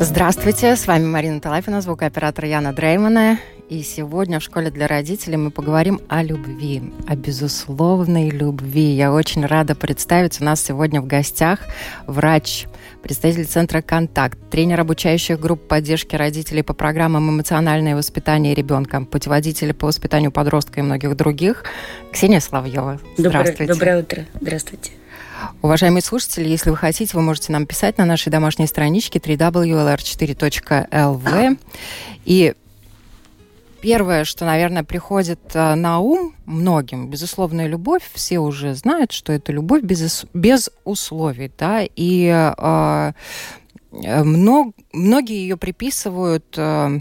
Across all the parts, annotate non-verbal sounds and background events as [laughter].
Здравствуйте, с вами Марина Талапина, звукооператор Яна Дреймана. И сегодня в школе для родителей мы поговорим о любви, о безусловной любви. Я очень рада представить у нас сегодня в гостях врач, представитель Центра «Контакт», тренер обучающих групп поддержки родителей по программам «Эмоциональное воспитание ребенка», путеводитель по воспитанию подростка и многих других, Ксения Славьева. Здравствуйте. Доброе, доброе утро. Здравствуйте. Уважаемые слушатели, если вы хотите, вы можете нам писать на нашей домашней страничке www.lr4.lv. И Первое, что, наверное, приходит э, на ум многим, безусловная любовь. Все уже знают, что это любовь без, без условий, да, и э, э мног, многие ее приписывают э,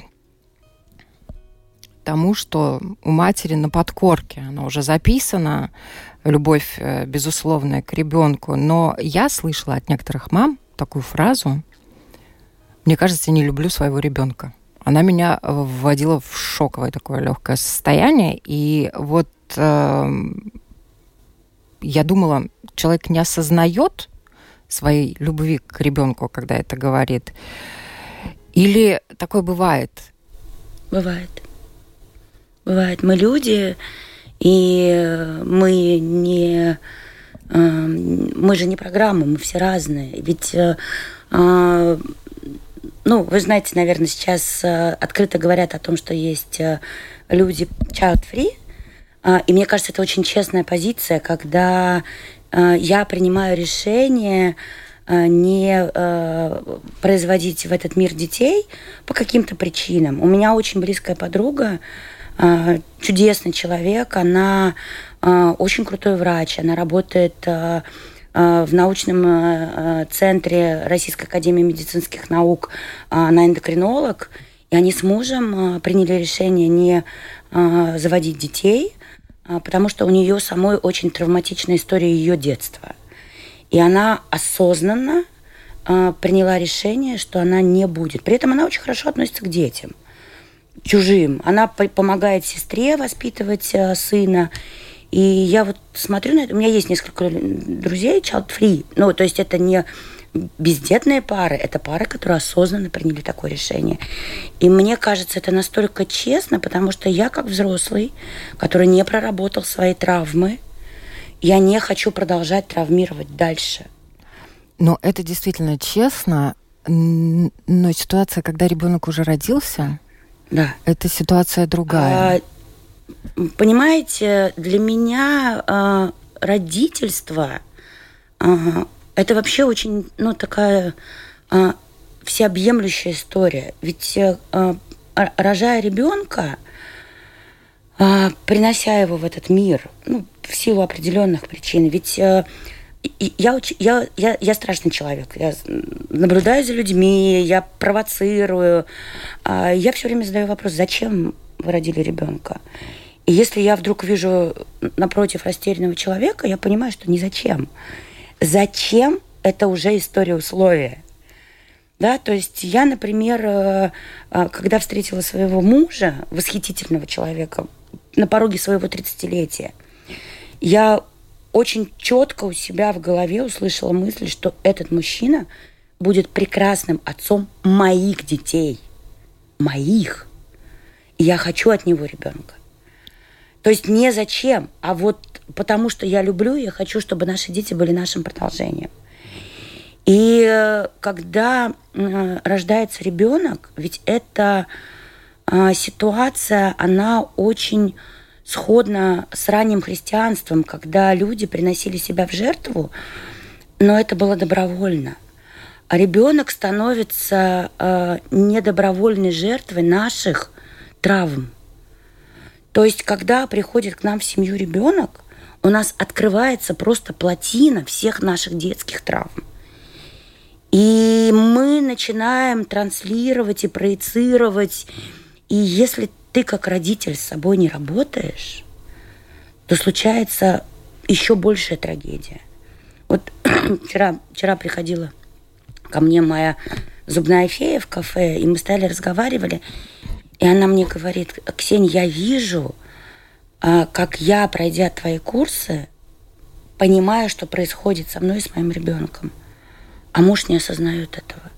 тому, что у матери на подкорке она уже записана, любовь э, безусловная к ребенку. Но я слышала от некоторых мам такую фразу: "Мне кажется, я не люблю своего ребенка" она меня вводила в шоковое такое легкое состояние. И вот э, я думала, человек не осознает своей любви к ребенку, когда это говорит. Или такое бывает? Бывает. Бывает. Мы люди, и мы не... Э, мы же не программы, мы все разные. Ведь э, э, ну, вы знаете, наверное, сейчас э, открыто говорят о том, что есть э, люди child-free, э, и мне кажется, это очень честная позиция, когда я принимаю решение не производить в этот мир детей по каким-то причинам. У меня очень близкая подруга, чудесный человек, она очень крутой врач, она работает Э, в научном центре Российской Академии медицинских наук она эндокринолог, и они с мужем приняли решение не заводить детей, потому что у нее самой очень травматичная история ее детства. И она осознанно приняла решение, что она не будет. При этом она очень хорошо относится к детям, чужим. Она помогает сестре воспитывать сына. И я вот смотрю на это, у меня есть несколько друзей child-free, ну, то есть это не бездетные пары, это пары, которые осознанно приняли такое решение. И мне кажется, это настолько честно, потому что я как взрослый, который не проработал свои травмы, я не хочу продолжать травмировать дальше. Но это действительно честно, но ситуация, когда ребенок уже родился, да. это ситуация другая. А, Понимаете, для меня э, родительство э, это вообще очень, ну, такая э, всеобъемлющая история. Ведь э, рожая ребенка, э, принося его в этот мир, ну, в силу определенных причин, ведь э, я, я, я, я страшный человек. Я наблюдаю за людьми, я провоцирую. Я все время задаю вопрос, зачем вы родили ребенка? И если я вдруг вижу напротив растерянного человека, я понимаю, что ни зачем. Зачем – это уже история условия. Да, то есть я, например, э, э, когда встретила своего мужа, восхитительного человека, на пороге своего 30-летия, я очень четко у себя в голове услышала мысль, что этот мужчина будет прекрасным отцом моих детей. Моих. И я хочу от него ребенка. То есть не зачем, а вот потому что я люблю, я хочу, чтобы наши дети были нашим продолжением. И э, когда э, рождается ребенок, ведь эта э, ситуация, она очень сходна с ранним христианством, когда люди приносили себя в жертву, но это было добровольно. А ребенок становится недобровольной жертвой наших травм. То есть, когда приходит к нам в семью ребенок, у нас открывается просто плотина всех наших детских травм. И мы начинаем транслировать и проецировать. И если ты как родитель с собой не работаешь, то случается еще большая трагедия. Вот [clears throat] вчера, вчера приходила ко мне моя зубная фея в кафе, и мы стояли, разговаривали, и она мне говорит, Ксения, я вижу, а, как я, пройдя твои курсы, понимаю, что происходит со мной и с моим ребенком. А муж не осознает этого.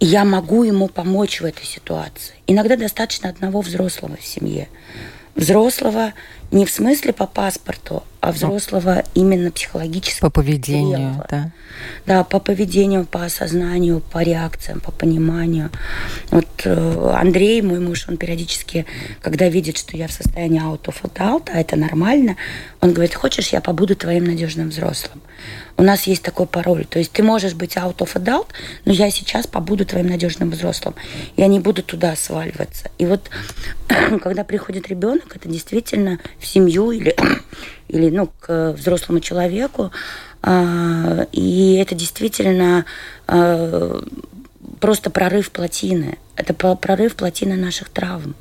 Я могу ему помочь в этой ситуации. Иногда достаточно одного взрослого в семье. Взрослого не в смысле по паспорту, а взрослого именно психологически. По поведению, зрелого. да. Да, по поведению, по осознанию, по реакциям, по пониманию. Вот э, Андрей, мой муж, он периодически, когда видит, что я в состоянии out of adult, а это нормально, он говорит, хочешь, я побуду твоим надежным взрослым. У нас есть такой пароль. То есть ты можешь быть out of adult, но я сейчас побуду твоим надежным взрослым. Я не буду туда сваливаться. И вот [clears throat] когда приходит ребенок, это действительно в семью или, [clears throat] или ну, к взрослому человеку. А, и это действительно а, просто прорыв плотины. Это прорыв плотины наших травм.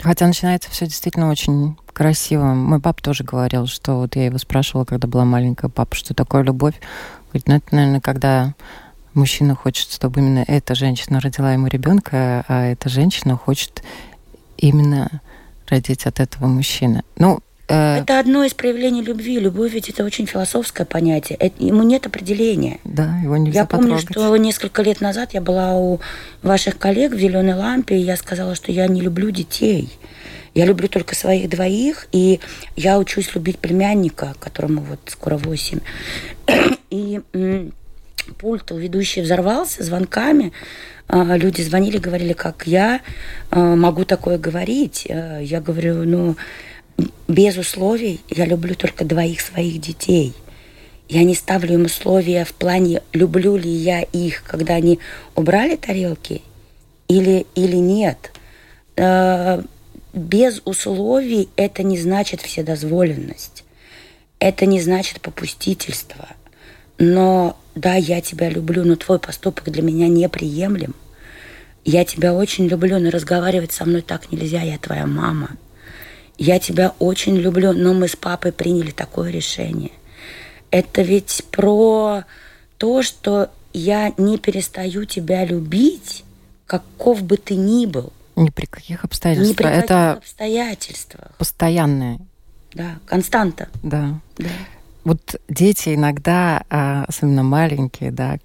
Хотя начинается все действительно очень красиво. Мой папа тоже говорил, что вот я его спрашивала, когда была маленькая, папа, что такое любовь? Говорит, ну это, наверное, когда мужчина хочет, чтобы именно эта женщина родила ему ребенка, а эта женщина хочет именно родить от этого мужчины. Ну, э... Это одно из проявлений любви. Любовь ведь это очень философское понятие. Это, ему нет определения. Да, его нельзя Я помню, что несколько лет назад я была у ваших коллег в «Зеленой лампе», и я сказала, что я не люблю детей. Я люблю только своих двоих, и я учусь любить племянника, которому вот скоро восемь. [coughs] И пульт у ведущей взорвался звонками. А, люди звонили, говорили, как я а, могу такое говорить. А, я говорю, ну, без условий я люблю только двоих своих детей. Я не ставлю им условия в плане, люблю ли я их, когда они убрали тарелки или, или нет. Без условий это не значит вседозволенность. Это не значит попустительство. Но да, я тебя люблю, но твой поступок для меня неприемлем. Я тебя очень люблю, но разговаривать со мной так нельзя, я твоя мама. Я тебя очень люблю, но мы с папой приняли такое решение. Это ведь про то, что я не перестаю тебя любить, каков бы ты ни был. Ни при каких обстоятельствах. Ни при каких Это обстоятельствах. Постоянное. Да, константа. Да. да. Вот дети иногда, а, особенно маленькие, да,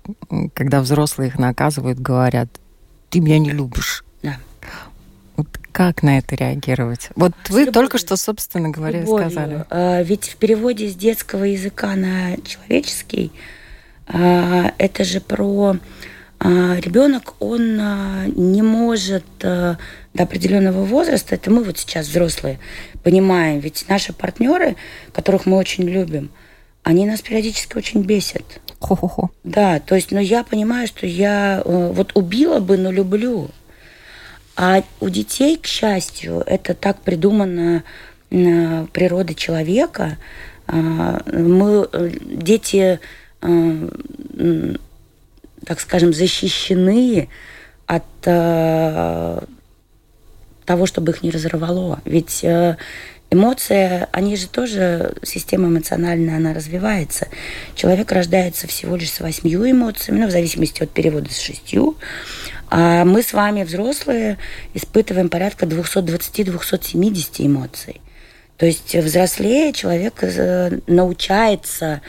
когда взрослые их наказывают, говорят, ты меня не любишь. Да. Вот как на это реагировать? Вот с вы любовью. только что, собственно говоря, любовью. сказали. А, ведь в переводе с детского языка на человеческий а, это же про ребенок, он не может до определенного возраста, это мы вот сейчас взрослые понимаем, ведь наши партнеры, которых мы очень любим, они нас периодически очень бесят. Хо-хо-хо. Да, то есть, но я понимаю, что я э, вот убила бы, но люблю. А у детей, к счастью, это так придумано э, природой человека. Э, мы, дети, так скажем, защищены от того, чтобы их не разорвало. Ведь Эмоции, они же тоже, система эмоциональная, она развивается. Человек рождается всего лишь с восьмью эмоциями, ну, в зависимости от перевода с шестью. А мы с вами, взрослые, испытываем порядка 220-270 эмоций. То есть взрослее человек э, научается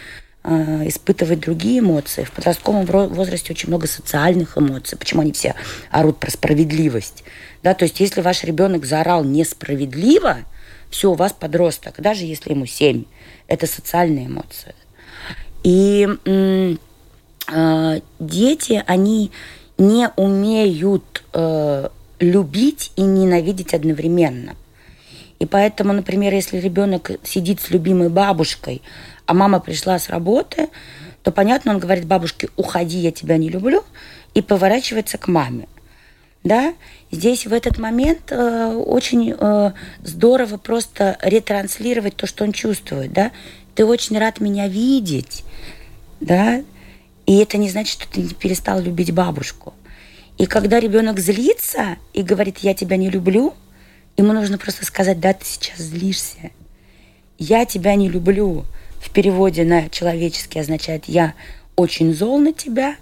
э, испытывать другие эмоции. В подростковом возрасте очень много социальных эмоций. Почему они все орут про справедливость? Да, то есть если ваш ребенок заорал несправедливо, все, у вас подросток, даже если ему 7. Это социальные эмоции. И э, дети, они не умеют э, любить и ненавидеть одновременно. И поэтому, например, если ребенок сидит с любимой бабушкой, а мама пришла с работы, то понятно, он говорит бабушке, уходи, я тебя не люблю, и поворачивается к маме. Да? Здесь в этот момент э, очень э, здорово просто ретранслировать то, что он чувствует, да. Ты очень рад меня видеть, да, и это не значит, что ты перестал любить бабушку. И когда ребенок злится и говорит, я тебя не люблю, ему нужно просто сказать, да, ты сейчас злишься. я тебя не люблю в переводе на человеческий означает я очень зол на тебя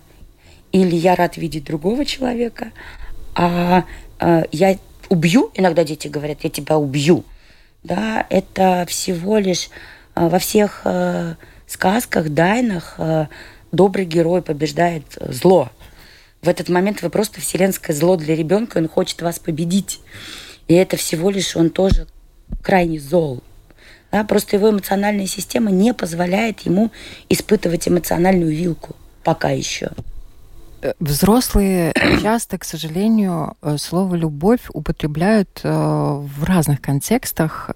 или я рад видеть другого человека, а, а я убью, иногда дети говорят, я тебя убью. Да, это всего лишь а, во всех а, сказках, дайнах добрый герой побеждает зло. В этот момент вы просто вселенское зло для ребенка, он хочет вас победить. И это всего лишь он тоже крайне зол. Да, просто его эмоциональная система не позволяет ему испытывать эмоциональную вилку пока еще. Э, взрослые [coughs] часто, к сожалению, э, слово «любовь» употребляют э, в разных контекстах.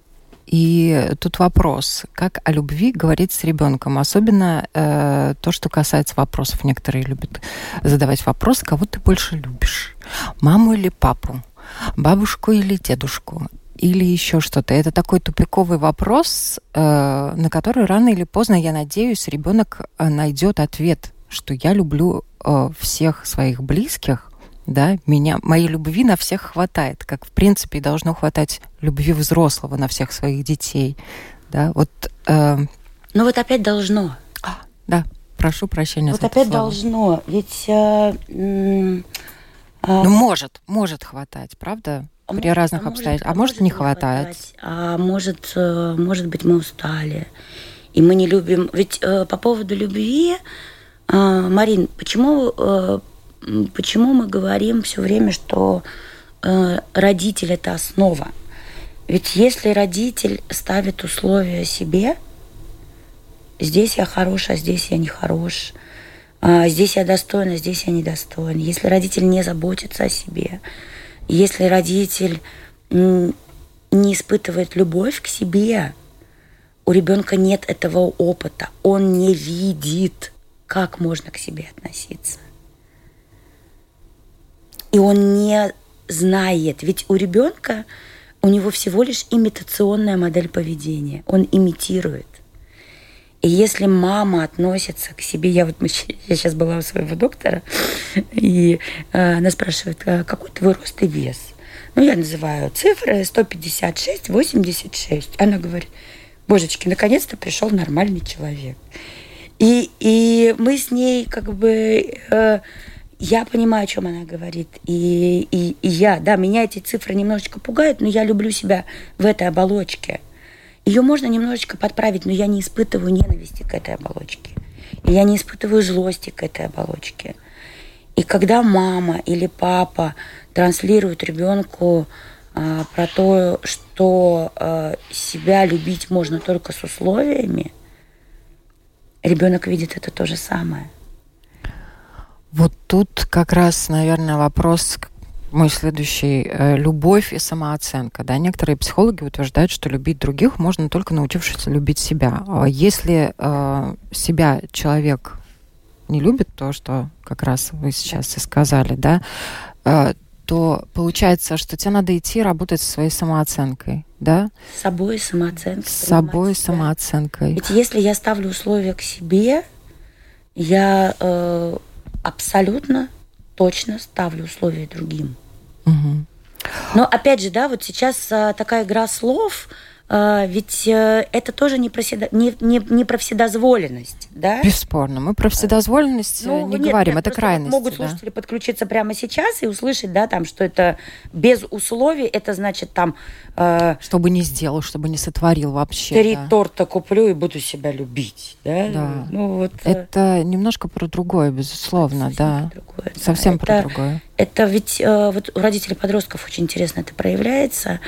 И тут вопрос, как о любви говорить с ребенком, особенно э, то, что касается вопросов. Некоторые любят задавать вопрос, кого ты больше любишь, маму или папу, бабушку или дедушку, или еще что-то. Это такой тупиковый вопрос, э, на который рано или поздно, я надеюсь, ребенок найдет ответ, что я люблю э, всех своих близких, да, меня, моей любви на всех хватает, как в принципе должно хватать любви взрослого на всех своих детей, да, вот. Э... Ну вот опять должно. А, да, прошу прощения. Вот опять слово. должно, ведь. Э, э, ну может, может хватать, правда? А при может, разных а обстоятельствах. А, а может, не хватает. Хватать, а может, э, может быть, мы устали. И мы не любим. Ведь э, по поводу любви, э, Марин, почему э, почему мы говорим все время, что э, родитель это основа? Ведь если родитель ставит условия себе, здесь я хорош, а здесь я не хорош, а здесь я достоин, а здесь я недостоин. Если родитель не заботится о себе, если родитель не испытывает любовь к себе, у ребенка нет этого опыта, он не видит, как можно к себе относиться и он не знает. Ведь у ребенка у него всего лишь имитационная модель поведения. Он имитирует. И если мама относится к себе, я вот я сейчас была у своего доктора, и э, она спрашивает, «А какой твой рост и вес? Ну, я называю цифры 156, 86. Она говорит, божечки, наконец-то пришел нормальный человек. И, и мы с ней как бы э, я понимаю, о чем она говорит. И, и, и я, да, меня эти цифры немножечко пугают, но я люблю себя в этой оболочке. Ее можно немножечко подправить, но я не испытываю ненависти к этой оболочке. И я не испытываю злости к этой оболочке. И когда мама или папа транслируют ребенку а, про то, что а, себя любить можно только с условиями, ребенок видит это то же самое. Вот тут как раз, наверное, вопрос мой следующий э, любовь и самооценка. Да, некоторые психологи утверждают, что любить других можно только научившись любить себя. А если э, себя человек не любит, то, что как раз вы сейчас и сказали, да, э, то получается, что тебе надо идти работать со своей самооценкой, да? С собой самооценкой. С собой себя. самооценкой. Ведь если я ставлю условия к себе, я э, абсолютно точно ставлю условия другим. Угу. Но опять же, да, вот сейчас а, такая игра слов, ведь а, это тоже не про, седо, не, не, не про вседозволенность, да? Бесспорно. Мы про вседозволенность ну, не нет, говорим, это крайность. Могут да? слушатели подключиться прямо сейчас и услышать, да, там, что это без условий, это значит там... Э, чтобы не сделал, чтобы не сотворил вообще. Три да. торта куплю и буду себя любить, да? Да. Ну, вот, э, это немножко про другое, безусловно, да. Про другое, Совсем да. про это, другое. Это ведь э, вот у родителей подростков очень интересно это проявляется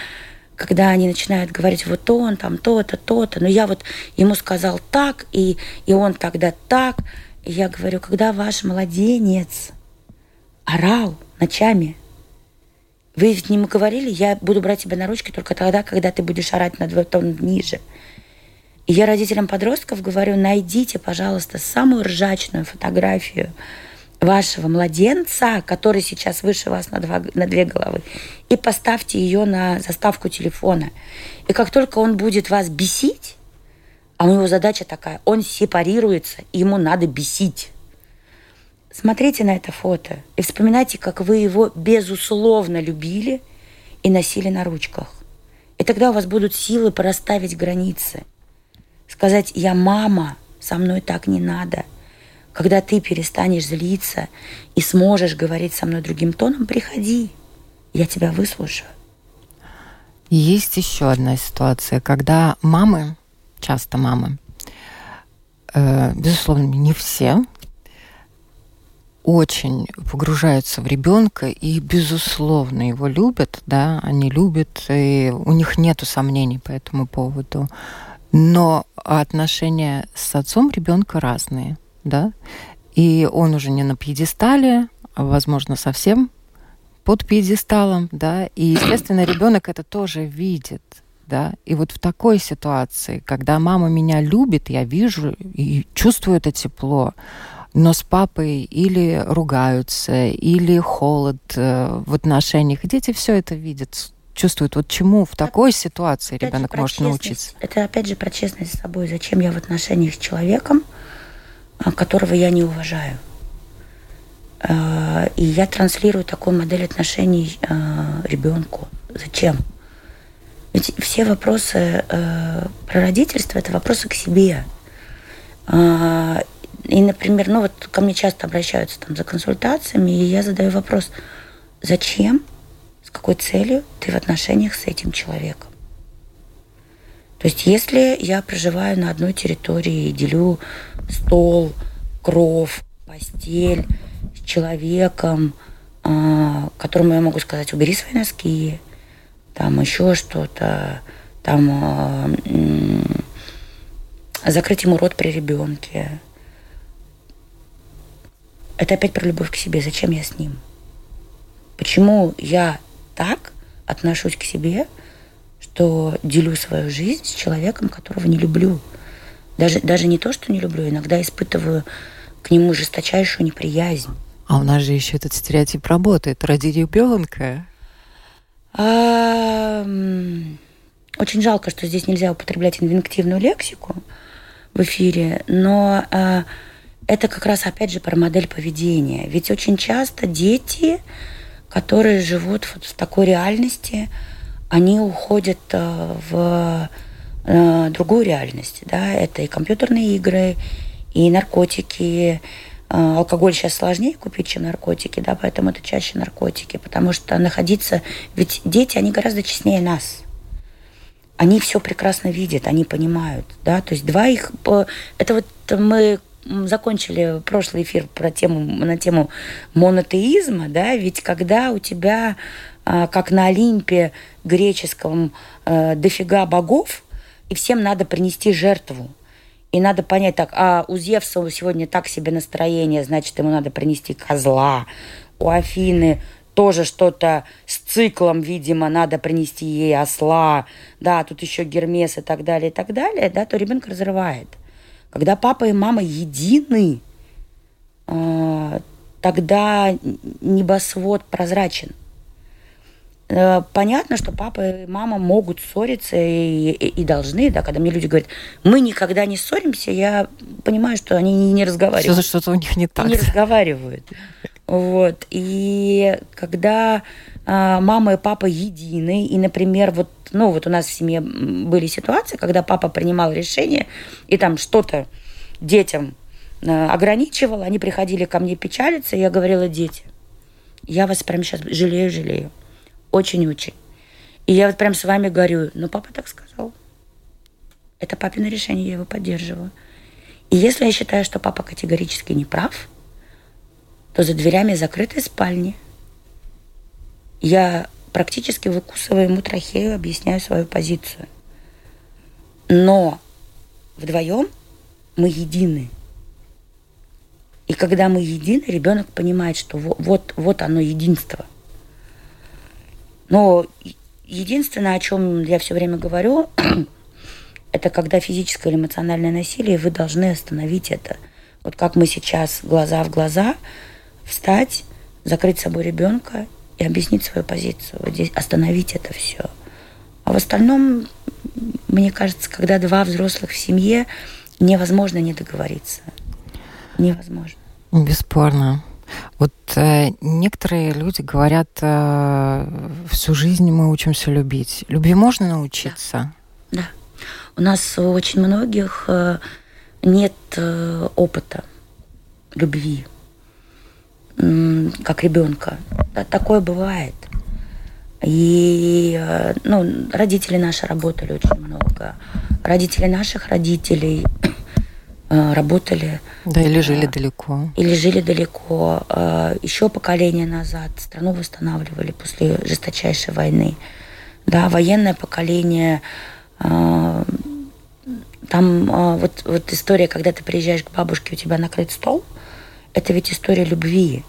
когда они начинают говорить, вот он там то-то, то-то, но я вот ему сказал так, и, и он тогда так. И я говорю, когда ваш младенец орал ночами, вы ведь не мы говорили, я буду брать тебя на ручки только тогда, когда ты будешь орать на два тона ниже. И я родителям подростков говорю, найдите, пожалуйста, самую ржачную фотографию вашего младенца, который сейчас выше вас на, два, на две головы, и поставьте ее на заставку телефона. И как только он будет вас бесить, а у него задача такая, он сепарируется, ему надо бесить. Смотрите на это фото и вспоминайте, как вы его безусловно любили и носили на ручках. И тогда у вас будут силы порасставить границы. сказать, я мама, со мной так не надо. Когда ты перестанешь злиться и сможешь говорить со мной другим тоном, приходи, я тебя выслушаю. Есть еще одна ситуация, когда мамы, часто мамы, э, безусловно, не все, очень погружаются в ребенка и, безусловно, его любят, да, они любят, и у них нет сомнений по этому поводу. Но отношения с отцом ребенка разные, да, и он уже не на пьедестале, а, возможно, совсем под пьедесталом, да, и, естественно, ребенок это тоже видит, да, и вот в такой ситуации, когда мама меня любит, я вижу и чувствую это тепло, но с папой или ругаются, или холод э, в отношениях. Дети все это видят, чувствуют. Вот чему в такой ситуации опять ребенок может научиться? Это опять же про честность с собой. Зачем я в отношениях с человеком, которого я не уважаю? А, и я транслирую такую модель отношений а, ребенку. Зачем? Ведь все вопросы про родительство это вопросы к себе. И, например, ну вот ко мне часто обращаются там за консультациями, и я задаю вопрос, зачем, с какой целью ты в отношениях с этим человеком? То есть если я проживаю на одной территории и делю стол, кров, постель с человеком, а, которому я могу сказать, убери свои носки, там еще что-то, там а, закрыть ему рот при ребенке, это опять про любовь к себе. Зачем я с ним? Почему я так отношусь к себе, что делю свою жизнь с человеком, которого не люблю? Даже, даже не то, что не люблю, иногда испытываю к нему жесточайшую неприязнь. А у нас же еще этот стереотип работает ради ребенка. А, очень жалко, что здесь нельзя употреблять инвентивную лексику в эфире, но а, это как раз опять же про модель поведения. Ведь очень часто дети, которые живут вот в такой реальности, они уходят э, в э, другую реальность. Да? Это и компьютерные игры, и наркотики. Э, алкоголь сейчас сложнее купить, чем наркотики, да, поэтому это чаще наркотики, потому что находиться... Ведь дети, они гораздо честнее нас они все прекрасно видят, они понимают, да, то есть два их, это вот мы закончили прошлый эфир про тему, на тему монотеизма, да, ведь когда у тебя, а, как на Олимпе греческом, а, дофига богов, и всем надо принести жертву, и надо понять так, а у Зевса сегодня так себе настроение, значит, ему надо принести козла, у Афины тоже что-то с циклом, видимо, надо принести ей осла, да, тут еще Гермес и так далее, и так далее, да, то ребенок разрывает. Когда папа и мама едины, а, тогда небосвод прозрачен. Э, понятно, что папа и мама могут ссориться и, и, и должны, да, когда мне люди говорят, мы никогда не ссоримся, я понимаю, что они не, не разговаривают. Что-то у них не так. Не разговаривают. Вот. И когда а, мама и папа едины, и, например, вот, ну, вот у нас в семье были ситуации, когда папа принимал решение, и там что-то детям а, ограничивал, они приходили ко мне печалиться, и я говорила, дети, я вас прямо сейчас жалею, жалею. Очень-очень. И я вот прям с вами говорю, ну, папа так сказал. Это папино решение, я его поддерживаю. И если я считаю, что папа категорически не прав, то за дверями закрытой спальни я практически выкусываю ему трахею, объясняю свою позицию. Но вдвоем мы едины. И когда мы едины, ребенок понимает, что вот, вот оно единство. Но единственное, о чем я все время говорю, [clears throat] это когда физическое или эмоциональное насилие, вы должны остановить это. Вот как мы сейчас глаза в глаза, встать, закрыть собой ребенка и объяснить свою позицию. Вот здесь остановить это все. А в остальном, мне кажется, когда два взрослых в семье, невозможно не договориться. Невозможно. Бесспорно. Вот э, некоторые люди говорят, э, всю жизнь мы учимся любить. Любви можно научиться? Да. да. у нас у очень многих э, нет э, опыта любви, как ребенка. Такое бывает. И э, ну, родители наши работали очень много. Родители наших родителей работали. Да, или жили далеко. Или жили далеко. Э, Еще поколение назад страну восстанавливали после жесточайшей войны. Да, военное поколение. Там вот, вот история, когда ты приезжаешь к бабушке, у тебя накрыт стол, это ведь история любви.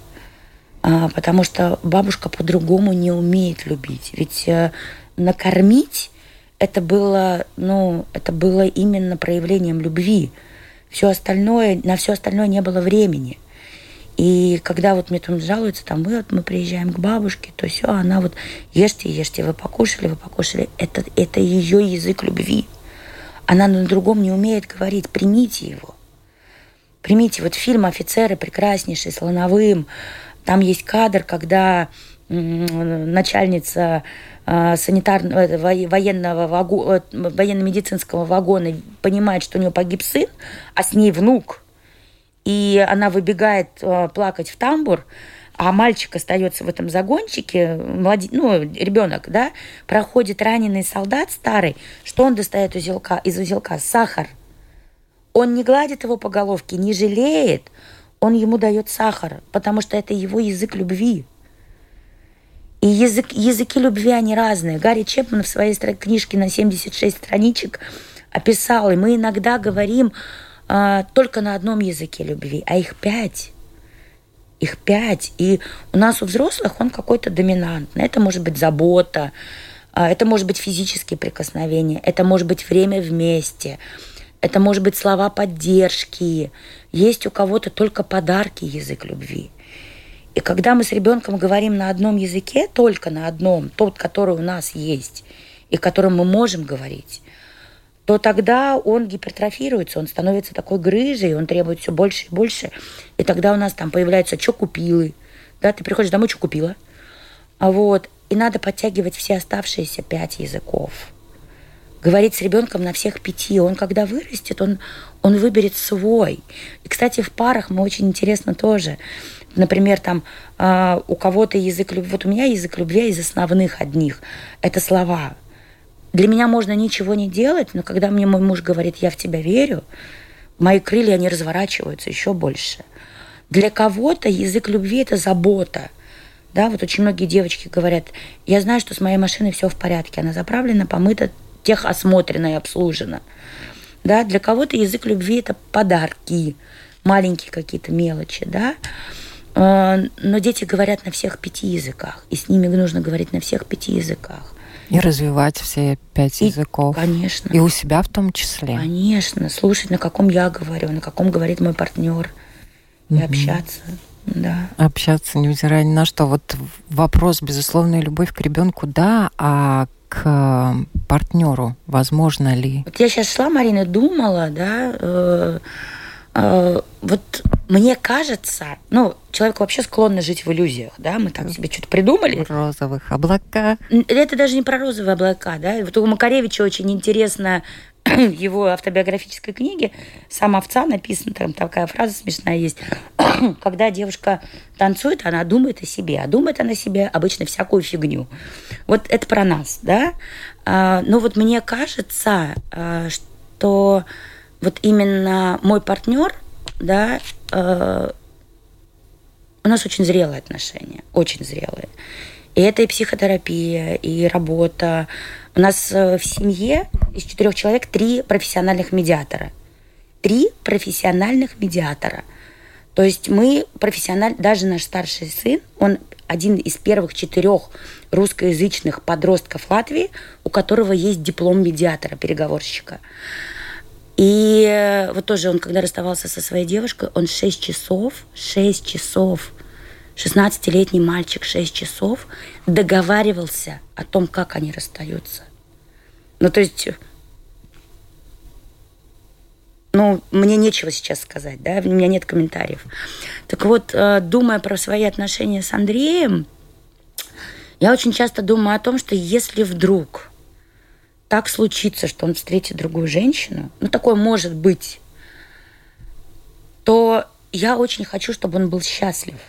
Потому что бабушка по-другому не умеет любить. Ведь э, накормить это было, ну, это было именно проявлением любви. Все остальное, на все остальное не было времени. И когда вот мне там жалуются, там, мы, вот мы приезжаем к бабушке, то все, она вот, ешьте, ешьте, вы покушали, вы покушали. Это, это ее язык любви. Она на другом не умеет говорить, примите его. Примите, вот фильм «Офицеры» прекраснейший, с Лановым, там есть кадр, когда начальница санитарного э, военного э, военно-медицинского вагона понимает, что у нее погиб сын, а с ней внук, и она выбегает плакать в тамбур, а мальчик остается в этом загончике, млади... ну, ребенок, да, проходит раненый солдат старый, что он достает узелка, из узелка? Сахар. Он не гладит его по головке, не жалеет, он ему дает сахар, потому что это его язык любви. И язык, языки любви, они разные. Гарри Чепман в своей книжке на 76 страничек описал, и мы иногда говорим э, только на одном языке любви, а их пять. Их пять. И у нас у взрослых он какой-то доминантный. Это может быть забота, э, это может быть физические прикосновения, это может быть время вместе, это может быть слова поддержки, есть у кого-то только подарки язык любви. И когда мы с ребенком говорим на одном языке, только на одном, тот, который у нас есть, и которым мы можем говорить, то тогда он гипертрофируется, он становится такой грыжей, он требует все больше и больше. И тогда у нас там появляются «что купилы?», да, ты приходишь домой, что купила? А вот, и надо подтягивать все оставшиеся пять языков говорить с ребенком на всех пяти. Он, когда вырастет, он, он выберет свой. И, кстати, в парах мы очень интересно тоже. Например, там э, у кого-то язык любви, вот у меня язык любви из основных одних. Это слова. Для меня можно ничего не делать, но когда мне мой муж говорит, я в тебя верю, мои крылья, они разворачиваются еще больше. Для кого-то язык любви – это забота. Да, вот очень многие девочки говорят, я знаю, что с моей машиной все в порядке, она заправлена, помыта, техосмотрена и обслужена. Да, для кого-то язык любви это подарки, маленькие какие-то мелочи, да. А, но дети говорят на всех пяти языках, и с ними нужно говорить на всех пяти языках. И развивать все пять и, языков. Конечно. И у себя в том числе. Конечно. Слушать, на каком я говорю, на каком говорит мой партнер. И угу. общаться. Да. Общаться, невзирая ни на что. Вот вопрос, безусловная любовь к ребенку, да, а к э, партнеру возможно ли? Вот я сейчас шла, Марина, думала, да, э, э, вот мне кажется, ну, человек вообще склонен жить в иллюзиях, да, мы там себе что-то придумали. Розовых облака. Это даже не про розовые облака, да. Вот у Макаревича очень интересно [clears throat] его автобиографической книге «Сам овца» написана, там такая фраза смешная есть. [clears throat] Когда девушка танцует, она думает о себе, а думает она о себе обычно всякую фигню. Вот это про нас, да? А, но вот мне кажется, а, что вот именно мой партнер, да, а, у нас очень зрелые отношения, очень зрелые. И это и психотерапия, и работа. У нас э, в семье из четырех человек три профессиональных медиатора. Три профессиональных медиатора. То есть мы профессионально, даже наш старший сын, он один из первых четырех русскоязычных подростков Латвии, у которого есть диплом медиатора, переговорщика. И э, вот тоже он, когда расставался со своей девушкой, он 6 часов, 6 часов 16-летний мальчик 6 часов договаривался о том, как они расстаются. Ну, то есть, ну, мне нечего сейчас сказать, да, у меня нет комментариев. Так вот, э, думая про свои отношения с Андреем, я очень часто думаю о том, что если вдруг так случится, что он встретит другую женщину, ну такое может быть, то я очень хочу, чтобы он был счастлив.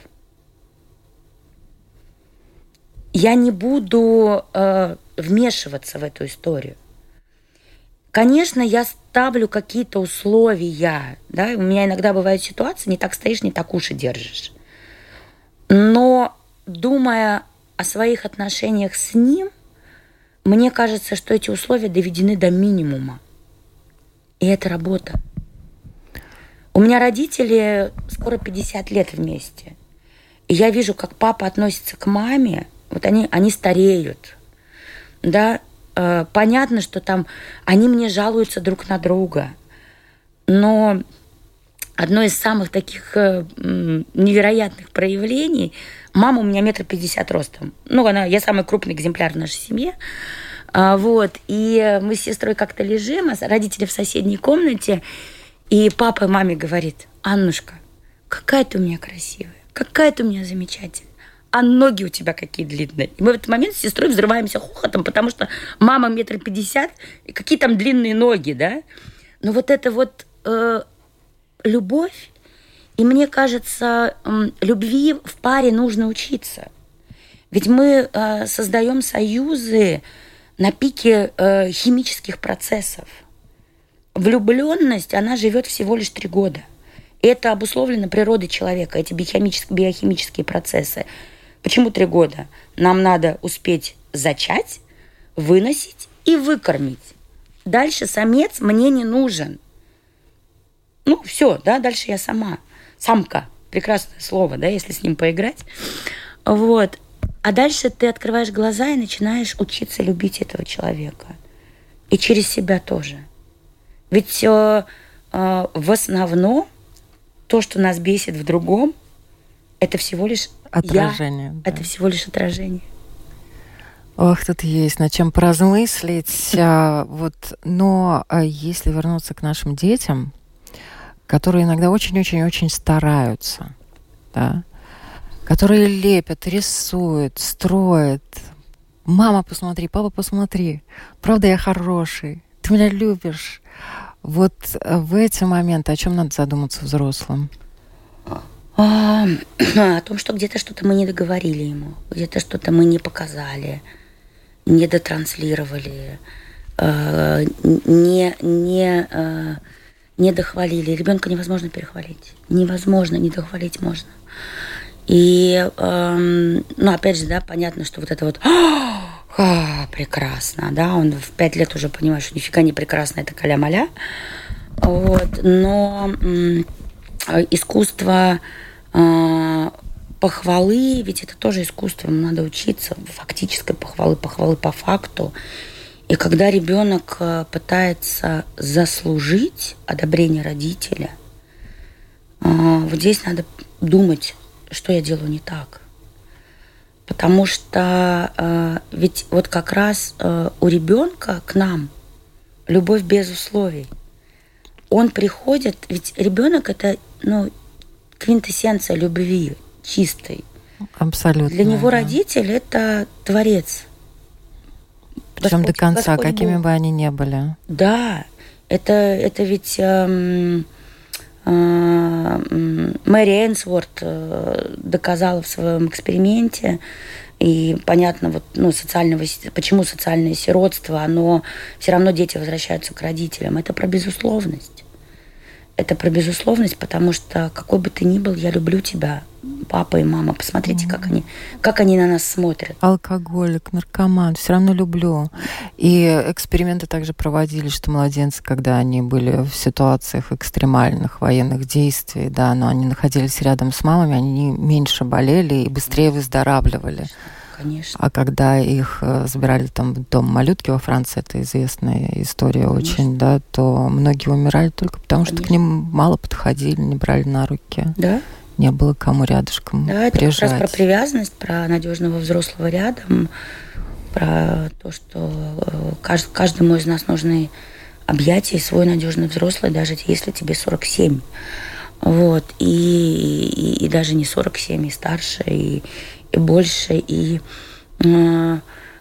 Я не буду э, вмешиваться в эту историю. Конечно, я ставлю какие-то условия, да, у меня иногда бывают ситуации, не так стоишь, не так уши держишь. Но думая о своих отношениях с ним, мне кажется, что эти условия доведены до минимума. И это работа. У меня родители скоро 50 лет вместе. И я вижу, как папа относится к маме. Вот они, они стареют. Да, э, понятно, что там они мне жалуются друг на друга. Но одно из самых таких э, невероятных проявлений Мама у меня метр пятьдесят ростом. Ну, она, я самый крупный экземпляр в нашей семье. А, вот. И мы с сестрой как-то лежим, а родители в соседней комнате. И папа маме говорит, Аннушка, какая ты у меня красивая, какая ты у меня замечательная а ноги у тебя какие длинные. И мы в этот момент с сестрой взрываемся хохотом, потому что мама метр пятьдесят, какие там длинные ноги, да? Но вот это вот э, любовь, и мне кажется, любви в паре нужно учиться. Ведь мы э, создаем союзы на пике э, химических процессов. Влюбленность, она живет всего лишь три года. Это обусловлено природой человека, эти биохимические, биохимические процессы. Почему три года? Нам надо успеть зачать, выносить и выкормить. Дальше самец мне не нужен. Ну, все, да, дальше я сама самка, прекрасное слово, да, если с ним поиграть. Вот. А дальше ты открываешь глаза и начинаешь учиться любить этого человека. И через себя тоже. Ведь э, э, в основном то, что нас бесит в другом, это всего лишь отражение. Я, да. Это всего лишь отражение. Ох, тут есть над чем поразмыслить. А, вот, но а если вернуться к нашим детям, которые иногда очень-очень-очень стараются, да, которые лепят, рисуют, строят. Мама, посмотри, папа, посмотри. Правда, я хороший. Ты меня любишь. Вот в эти моменты о чем надо задуматься взрослым? А, [clears throat] о том, что где-то что-то мы не договорили ему, где-то что-то мы не показали, не дотранслировали, э, не, не э, не дохвалили. Ребенка невозможно перехвалить. Невозможно, не дохвалить можно. И, эм, ну, опять же, да, понятно, что вот это вот а, прекрасно, да, он в пять лет уже понимает, что нифига не прекрасно, это каля-маля. Вот, но э, искусство э, похвалы, ведь это тоже искусство, ему надо учиться, фактической похвалы, похвалы по факту. И когда ребенок э, пытается заслужить одобрение родителя, э, вот здесь надо думать, что я делаю не так. Потому что э, ведь вот как раз у ребенка к нам любовь без условий. Он приходит, ведь ребенок это ну, квинтэссенция любви чистой. Абсолютно. Для него да. родитель это творец. Причем до конца, Господь какими Бог. бы они ни были. Да, это, это ведь эм, э, Мэри Энсворт э, доказала в своем эксперименте, и понятно, вот, ну, социального, почему социальное сиротство, оно все равно дети возвращаются к родителям. Это про безусловность. Это про безусловность, потому что какой бы ты ни был, я люблю тебя папа и мама. Посмотрите, как они, как они на нас смотрят. Алкоголик, наркоман, все равно люблю. И эксперименты также проводили, что младенцы, когда они были в ситуациях экстремальных военных действий, да, но они находились рядом с мамами, они меньше болели и быстрее выздоравливали. Конечно. А когда их э, забирали там в дом малютки во Франции, это известная история Конечно. очень, да, то многие умирали только потому, Конечно. что к ним мало подходили, не брали на руки. Да, не было кому рядышком Да, это прижать. как раз про привязанность, про надежного взрослого рядом, про то, что э, каждому из нас нужны объятия и свой надежный взрослый, даже если тебе 47. Вот, и, и, и даже не 47, и старше, и, и больше. И э,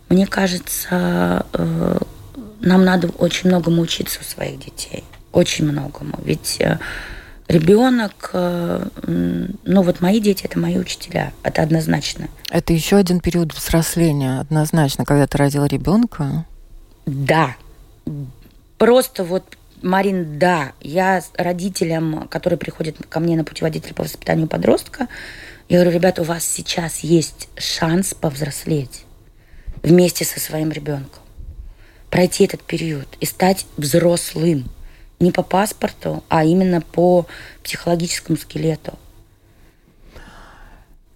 мне кажется, э, нам надо очень многому учиться у своих детей. Очень многому. Ведь э, ребенок, э, ну вот мои дети это мои учителя, это однозначно. Это еще один период взросления, однозначно, когда ты родила ребенка. Да, просто вот Марин, да, я родителям, которые приходят ко мне на путеводитель по воспитанию подростка, я говорю, ребята, у вас сейчас есть шанс повзрослеть вместе со своим ребенком, пройти этот период и стать взрослым не по паспорту, а именно по психологическому скелету.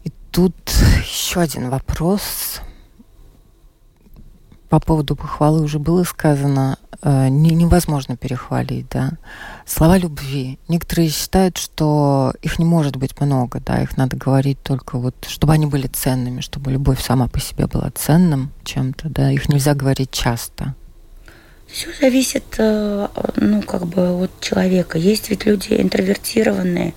И тут еще один вопрос. По поводу похвалы уже было сказано, э, не, невозможно перехвалить, да. Слова любви. Некоторые считают, что их не может быть много, да, их надо говорить только вот, чтобы они были ценными, чтобы любовь сама по себе была ценным чем-то, да, их нельзя говорить часто. Все зависит, э, ну, как бы от человека. Есть ведь люди интровертированные,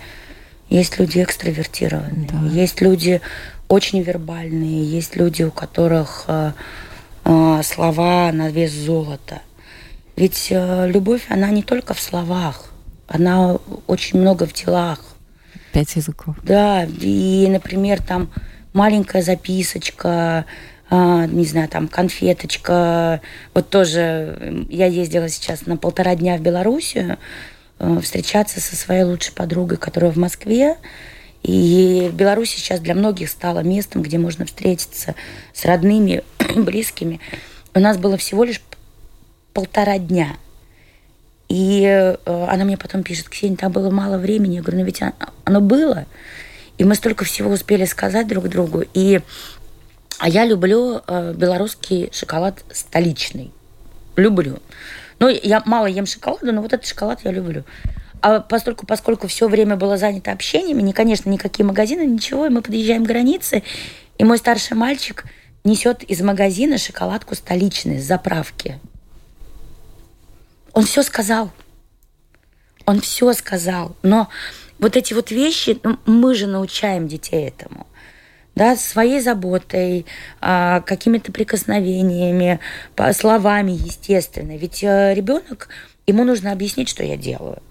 есть люди экстравертированные, да. есть люди очень вербальные, есть люди, у которых э, слова на вес золота. Ведь любовь, она не только в словах, она очень много в делах. Пять языков. Да, и, например, там маленькая записочка, а, не знаю, там конфеточка. Вот тоже я ездила сейчас на полтора дня в Белоруссию э, встречаться со своей лучшей подругой, которая в Москве. И в Беларуси сейчас для многих стало местом, где можно встретиться с родными, [clears throat] близкими. У нас было всего лишь полтора дня. И э, она мне потом пишет, Ксения, там было мало времени. Я говорю, ну ведь оно было. И мы столько всего успели сказать друг другу. И а я люблю э, белорусский шоколад столичный. Люблю. Ну, я мало ем шоколада, но вот этот шоколад я люблю. А поскольку, поскольку все время было занято общениями, не, конечно, никакие магазины, ничего, и мы подъезжаем к границе, и мой старший мальчик несет из магазина шоколадку столичную с заправки. Он все сказал. Он все сказал. Но вот эти вот вещи, ну, мы же научаем детей этому да, своей заботой, а, какими-то прикосновениями, словами, естественно. Ведь э, ребенок, ему нужно объяснить, что я делаю.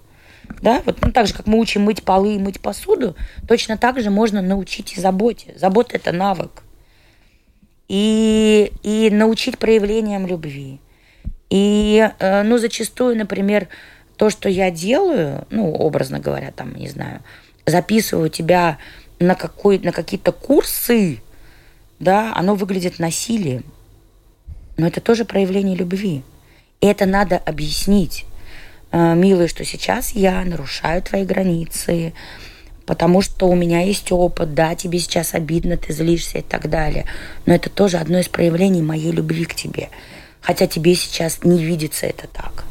Да, вот ну, так же, как мы учим мыть полы и мыть посуду, точно так же можно научить и заботе. Забота – это навык. И, и научить проявлениям любви. И, э, ну, зачастую, например, то, что я делаю, ну, образно говоря, там, не знаю, записываю тебя на, какой, на какие-то курсы, да, оно выглядит насилием. Но это тоже проявление любви. И это надо объяснить. Э, Милый, что сейчас я нарушаю твои границы, потому что у меня есть опыт, да, тебе сейчас обидно, ты злишься и так далее. Но это тоже одно из проявлений моей любви к тебе. Хотя тебе сейчас не видится это так.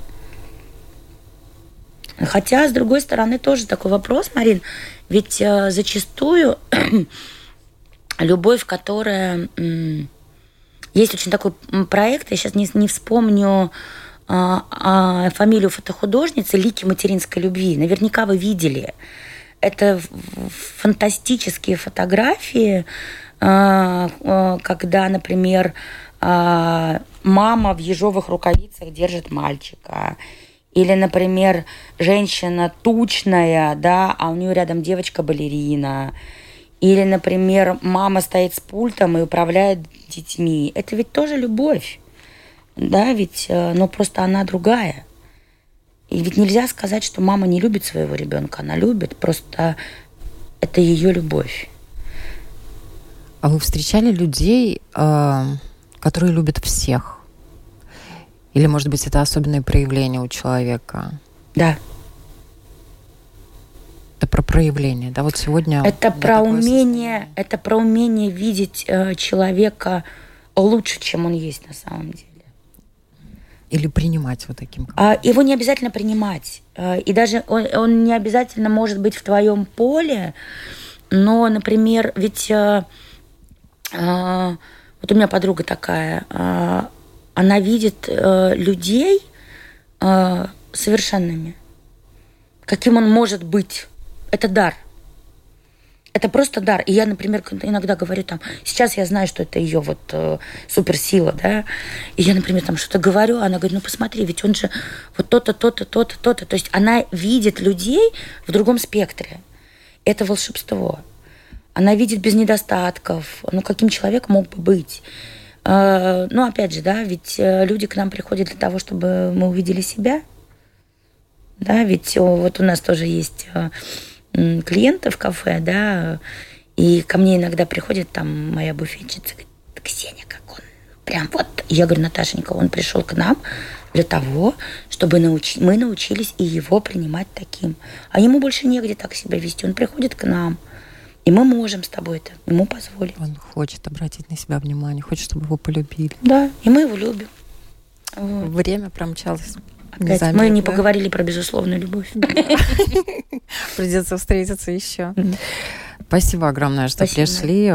Хотя, с другой стороны, тоже такой вопрос, Марин. Ведь э, зачастую [clears throat] любовь, которая... Э, есть очень такой проект, я сейчас не, не вспомню фамилию фотохудожницы «Лики материнской любви». Наверняка вы видели. Это фантастические фотографии, э, когда, например, мама в ежовых рукавицах держит мальчика, или, например, женщина тучная, да, а у нее рядом девочка-балерина. Или, например, мама стоит с пультом и управляет детьми. Это ведь тоже любовь. Да, ведь, э, но просто она другая. И ведь нельзя сказать, что мама не любит своего ребенка. Она любит, просто это ее любовь. А вы встречали людей, э, которые любят всех? Или, может быть, это особенное проявление у человека? Да. Это про проявление, да? Вот сегодня... Это про умение, это про умение видеть э, человека лучше, чем он есть на самом деле. Или принимать вот таким. А, его не обязательно принимать. Э, и даже он, он не обязательно может быть в твоем поле, но, например, ведь э, э, вот у меня подруга такая, э, она видит э, людей э, совершенными. Каким он может быть. Это дар. Это просто дар. И я, например, иногда говорю там, сейчас я знаю, что это ее вот э, суперсила, да, и я, например, там что-то говорю, она говорит, ну посмотри, ведь он же вот то-то, то-то, то-то, то-то. То есть она видит людей в другом спектре. Это волшебство. Она видит без недостатков, ну каким человек мог бы быть. Э, ну, опять же, да, ведь э, люди к нам приходят для того, чтобы мы увидели себя. Да, ведь вот у нас тоже есть клиенты в кафе, да, и ко мне иногда приходит там моя буфетчица, говорит, Ксения, как он прям вот. Я говорю, Наташенька, он пришел к нам для того, чтобы научи... мы научились и его принимать таким. А ему больше негде так себя вести. Он приходит к нам – и мы можем с тобой это ему позволить. Он хочет обратить на себя внимание, хочет, чтобы его полюбили. Да, и мы его любим. Вот. Время промчалось. Опять мы не поговорили про безусловную любовь. [laughs] Придется встретиться еще. Спасибо огромное, что пришли.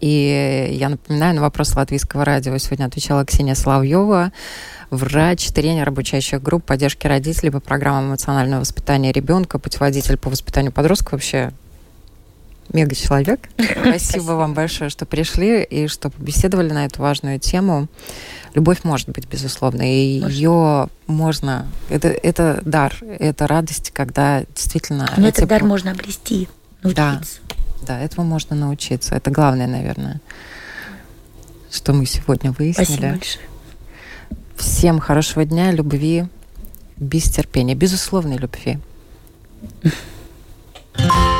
И я напоминаю, на вопрос Латвийского радио сегодня отвечала Ксения Соловьева, врач, тренер обучающих групп поддержки родителей по программам эмоционального воспитания ребенка, путеводитель по воспитанию подростков. Вообще мега человек. [laughs] Спасибо вам большое, что пришли и что побеседовали на эту важную тему. Любовь может быть, безусловно, и может. ее можно... Это, это дар, это радость, когда действительно... Но этот дар можно обрести, научиться. Да, да, этому можно научиться. Это главное, наверное, что мы сегодня выяснили. Спасибо большое. Всем хорошего дня, любви, без терпения, безусловной любви. [laughs]